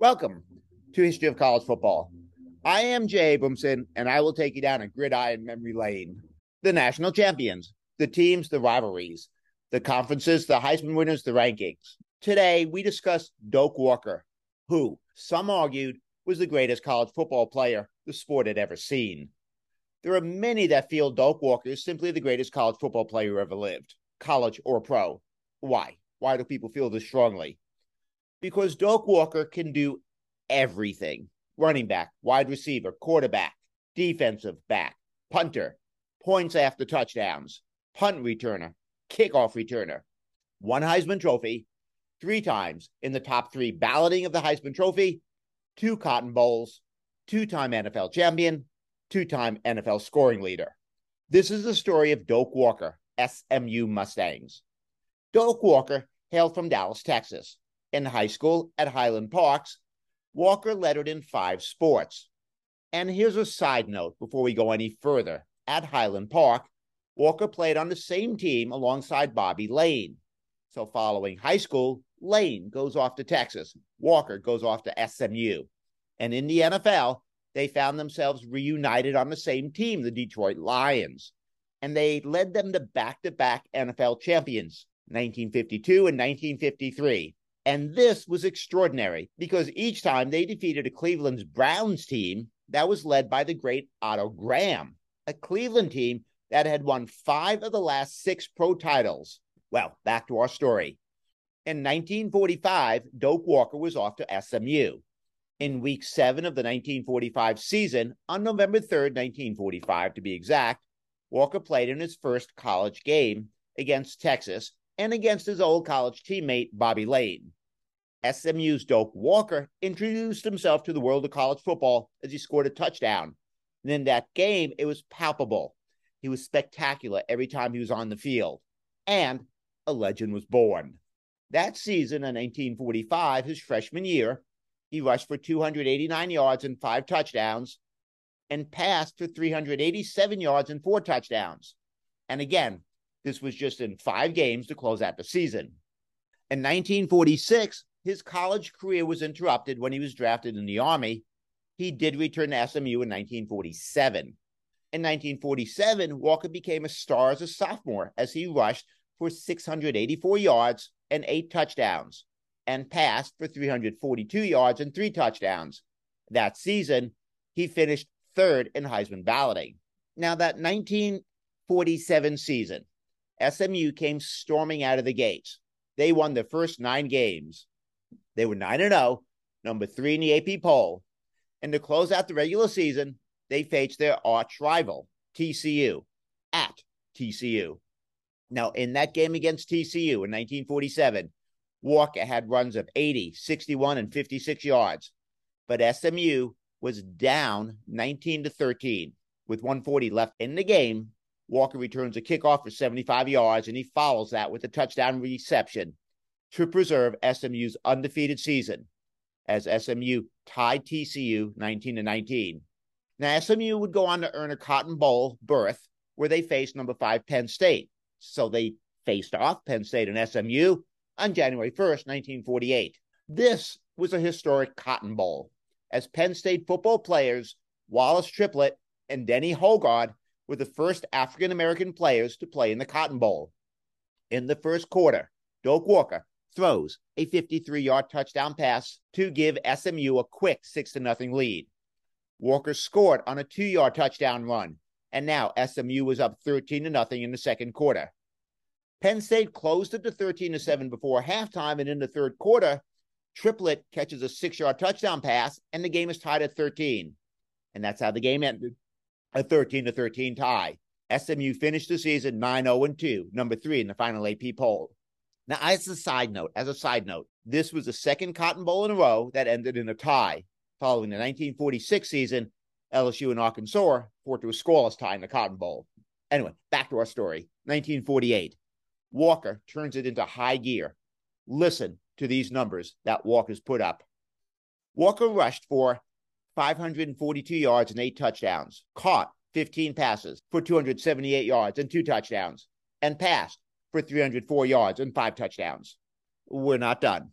Welcome to History of College Football. I am Jay Abramson, and I will take you down a gridiron memory lane. The national champions, the teams, the rivalries, the conferences, the Heisman winners, the rankings. Today, we discuss Doak Walker, who some argued was the greatest college football player the sport had ever seen. There are many that feel Doak Walker is simply the greatest college football player who ever lived, college or pro. Why? Why do people feel this strongly? Because Doak Walker can do everything running back, wide receiver, quarterback, defensive back, punter, points after touchdowns, punt returner, kickoff returner, one Heisman Trophy, three times in the top three balloting of the Heisman Trophy, two Cotton Bowls, two time NFL champion, two time NFL scoring leader. This is the story of Doak Walker, SMU Mustangs. Doak Walker hailed from Dallas, Texas in high school at Highland Parks, Walker lettered in five sports. And here's a side note before we go any further. At Highland Park, Walker played on the same team alongside Bobby Layne. So, following high school, Layne goes off to Texas. Walker goes off to SMU. And in the NFL, they found themselves reunited on the same team, the Detroit Lions. And they led them to back to back NFL champions, 1952 and 1953. And this was extraordinary because each time they defeated a Cleveland's Browns team that was led by the great Otto Graham, a Cleveland team that had won five of the last six pro titles. Well, back to our story. In 1945, Doak Walker was off to SMU. In week seven of the 1945 season, on November 3rd, 1945 to be exact, Walker played in his first college game against Texas and against his old college teammate, Bobby Layne. SMU's Doak Walker introduced himself to the world of college football as he scored a touchdown. And in that game, it was palpable. He was spectacular every time he was on the field. And a legend was born. That season in 1945, his freshman year, he rushed for 289 yards and five touchdowns and passed for 387 yards and four touchdowns. And again, this was just in five games to close out the season. In 1946, his college career was interrupted when he was drafted in the Army. He did return to SMU in 1947. In 1947, Walker became a star as a sophomore as he rushed for 684 yards and eight touchdowns and passed for 342 yards and three touchdowns. That season, he finished third in Heisman balloting. Now, that 1947 season, SMU came storming out of the gates. They won the first nine games they were 9 0, number three in the AP poll. And to close out the regular season, they faced their arch rival, TCU, at TCU. Now, in that game against TCU in 1947, Walker had runs of 80, 61, and 56 yards. But SMU was down 19 to 13 with 140 left in the game. Walker returns a kickoff for 75 yards, and he follows that with a touchdown reception to preserve SMU's undefeated season as SMU tied TCU 19 to 19. Now, SMU would go on to earn a Cotton Bowl berth where they faced number five Penn State. So they faced off Penn State and SMU on January 1st, 1948. This was a historic Cotton Bowl as Penn State football players Wallace Triplett and Dennie Hoggard were the first African American players to play in the Cotton Bowl. In the first quarter, Doak Walker throws a 53 yard touchdown pass to give SMU a quick 6 0 lead. Walker scored on a two yard touchdown run, and now SMU was up 13 0 in the second quarter. Penn State closed it to 13 to 7 before halftime, and in the third quarter, Triplett catches a six yard touchdown pass, and the game is tied at 13. And that's how the game ended a 13 to 13 tie. SMU finished the season 9 0 2, number three in the final AP poll. Now, as a side note, as a side note, this was the second Cotton Bowl in a row that ended in a tie. Following the 1946 season, LSU and Arkansas fought to a scoreless tie in the Cotton Bowl. Anyway, back to our story. 1948. Walker turns it into high gear. Listen to these numbers that Walker's put up. Walker rushed for 542 yards and eight touchdowns, caught 15 passes for 278 yards and two touchdowns, and passed for 304 yards and five touchdowns. We're not done.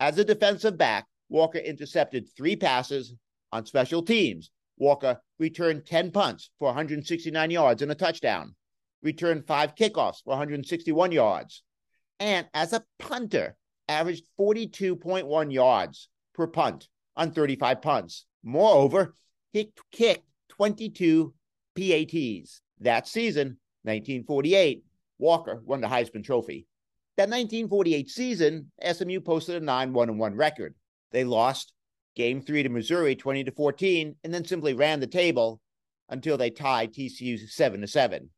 As a defensive back, Walker intercepted three passes on special teams. Walker returned 10 punts for 169 yards and a touchdown returned five kickoffs for 161 yards, and as a punter, averaged 42.1 yards per punt on 35 punts. Moreover, he kicked 22 PATs. That season, 1948, Walker won the Heisman Trophy. That 1948 season, SMU posted a 9 1 1 record. They lost game three to Missouri 20 to 14 and then simply ran the table until they tied TCU 7 to 7.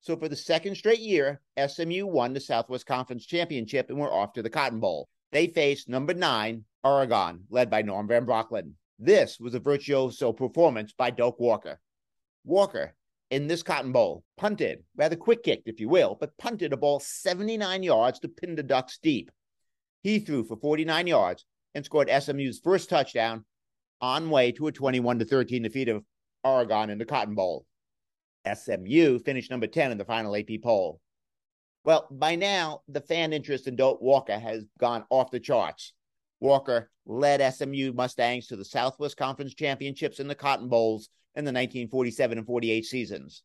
So for the second straight year, SMU won the Southwest Conference Championship and were off to the Cotton Bowl. They faced number nine, Oregon, led by Norm Van Brocklin. This was a virtuoso performance by Doak Walker. Walker, in this Cotton Bowl, punted, rather quick kicked, if you will, but punted a ball 79 yards to pin the Ducks deep. He threw for 49 yards and scored SMU's first touchdown on way to a 21 to 13 defeat of Oregon in the Cotton Bowl. SMU finished number 10 in the final AP poll. Well, by now, the fan interest in Doak Walker has gone off the charts. Walker led SMU Mustangs to the Southwest Conference Championships and the Cotton Bowls in the 1947 and 48 seasons.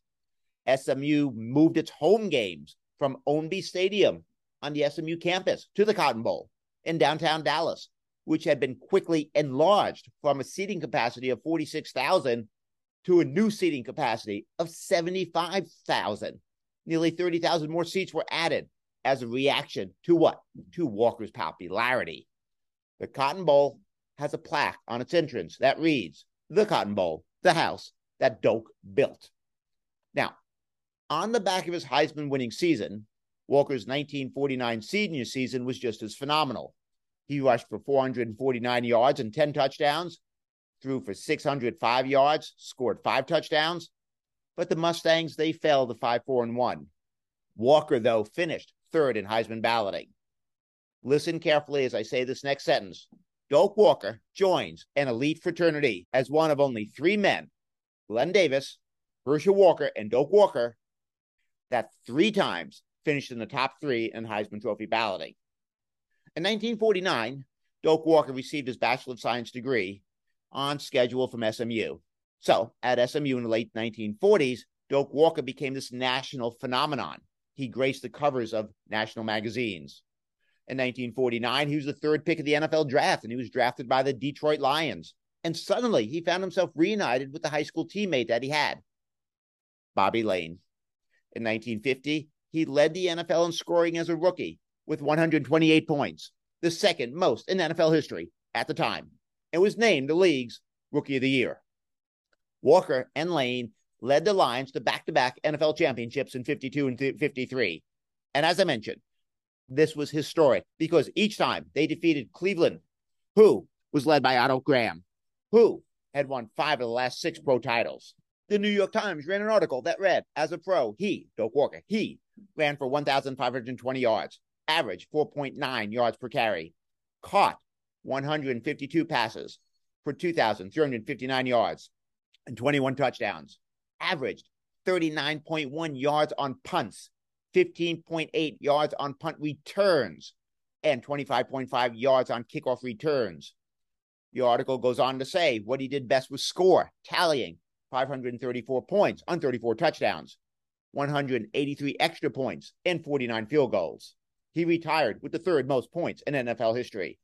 SMU moved its home games from Ownby Stadium on the SMU campus to the Cotton Bowl in downtown Dallas, which had been quickly enlarged from a seating capacity of 46,000 to a new seating capacity of 75,000. Nearly 30,000 more seats were added as a reaction to what? To Walker's popularity. The Cotton Bowl has a plaque on its entrance that reads, The Cotton Bowl, the house that Doak built. Now, on the back of his Heisman winning season, Walker's 1949 senior season was just as phenomenal. He rushed for 449 yards and 10 touchdowns, threw for 605 yards, scored five touchdowns. But the Mustangs, they fell to 5 4 and 1. Walker, though, finished third in Heisman balloting. Listen carefully as I say this next sentence. Doak Walker joins an elite fraternity as one of only three men, Glenn Davis, Herschel Walker, and Doak Walker, that three times finished in the top three in Heisman Trophy balloting. In 1949, Doak Walker received his Bachelor of Science degree on schedule from SMU. So at SMU in the late 1940s, Doak Walker became this national phenomenon. He graced the covers of national magazines. In 1949, he was the third pick of the NFL draft, and he was drafted by the Detroit Lions. And suddenly, he found himself reunited with the high school teammate that he had, Bobby Layne. In 1950, he led the NFL in scoring as a rookie with 128 points, the second most in NFL history at the time and was named the league's Rookie of the Year. Walker and Layne led the Lions to back to back NFL championships in 52 and 53. And as I mentioned, this was historic because each time they defeated Cleveland, who was led by Otto Graham, who had won five of the last six pro titles. The New York Times ran an article that read, as a pro, he, Doak Walker, he ran for 1,520 yards, average 4.9 yards per carry, caught 152 passes for 2,359 yards and 21 touchdowns, averaged 39.1 yards on punts, 15.8 yards on punt returns, and 25.5 yards on kickoff returns. The article goes on to say what he did best was score, tallying 534 points on 34 touchdowns, 183 extra points, and 49 field goals. He retired with the third most points in NFL history.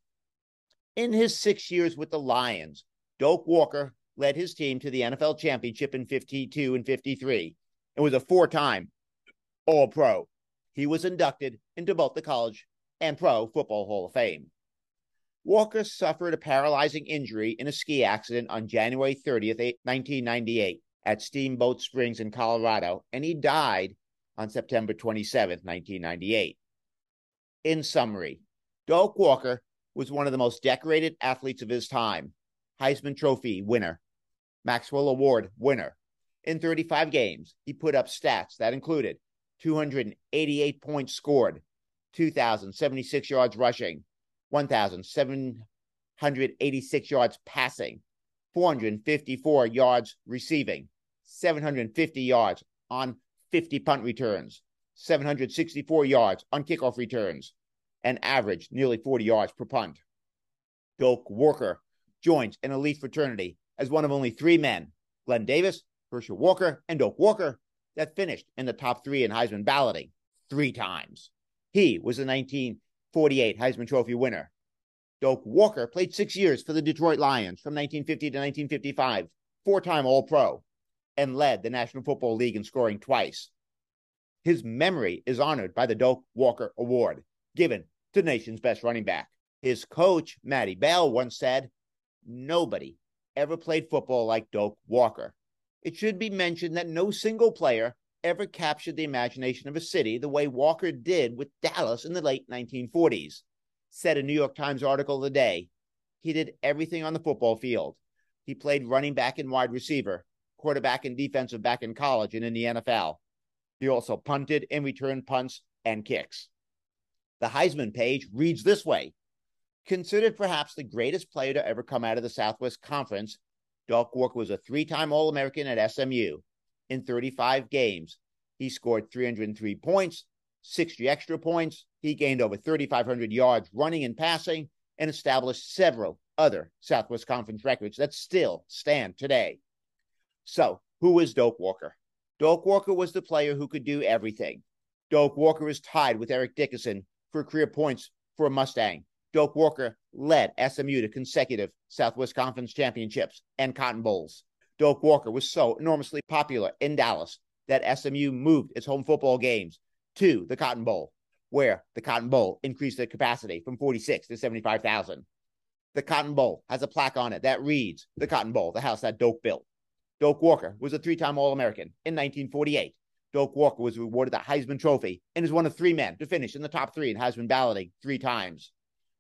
In his six years with the Lions, Doak Walker led his team to the NFL championship in 52 and 53 and was a four time All Pro. he was inducted into both the college and Pro Football Hall of Fame. Walker suffered a paralyzing injury in a ski accident on January 30th, 1998, at Steamboat Springs in Colorado, and he died on September 27th, 1998. In summary, Doak Walker was one of the most decorated athletes of his time, Heisman Trophy winner, Maxwell Award winner. In 35 games, he put up stats that included 288 points scored, 2,076 yards rushing, 1,786 yards passing, 454 yards receiving, 750 yards on 50 punt returns, 764 yards on kickoff returns, and averaged nearly 40 yards per punt. Doak Walker joins an elite fraternity as one of only three men, Glenn Davis, Herschel Walker, and Doak Walker, that finished in the top three in Heisman balloting three times. He was a 1948 Heisman Trophy winner. Doak Walker played six years for the Detroit Lions from 1950 to 1955, four time All Pro, and led the National Football League in scoring twice. His memory is honored by the Doak Walker Award, given to the nation's best running back. His coach, Matty Bell, once said, Nobody ever played football like Doak Walker. It should be mentioned that no single player ever captured the imagination of a city the way Walker did with Dallas in the late 1940s. Said a New York Times article today, he did everything on the football field. He played running back and wide receiver, quarterback and defensive back in college and in the NFL. He also punted and returned punts and kicks. The Heisman page reads this way Considered perhaps the greatest player to ever come out of the Southwest Conference, Doak Walker was a three time All American at SMU. In 35 games, he scored 303 points, 60 extra points. He gained over 3,500 yards running and passing and established several other Southwest Conference records that still stand today. So, who is Doak Walker? Doak Walker was the player who could do everything. Doak Walker is tied with Eric Dickerson for career points for a Mustang. Doak Walker led SMU to consecutive Southwest Conference championships and Cotton Bowls. Doak Walker was so enormously popular in Dallas that SMU moved its home football games to the Cotton Bowl, where the Cotton Bowl increased the capacity from 46 to 75,000. The Cotton Bowl has a plaque on it that reads, The Cotton Bowl, the house that Doak built. Doak Walker was a three time All American in 1948. Doak Walker was awarded the Heisman Trophy and is one of three men to finish in the top three in Heisman balloting three times.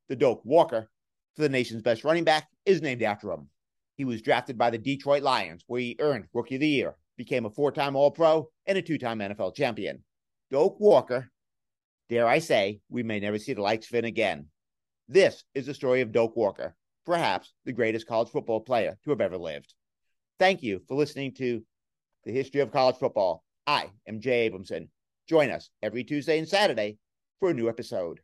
The Doak Walker, for the nation's best running back, is named after him. He was drafted by the Detroit Lions, where he earned Rookie of the Year, became a four time All Pro, and a two time NFL champion. Doak Walker, dare I say, we may never see the likes of him again. This is the story of Doak Walker, perhaps the greatest college football player to have ever lived. Thank you for listening to the history of college football. I am Jay Abramson. Join us every Tuesday and Saturday for a new episode.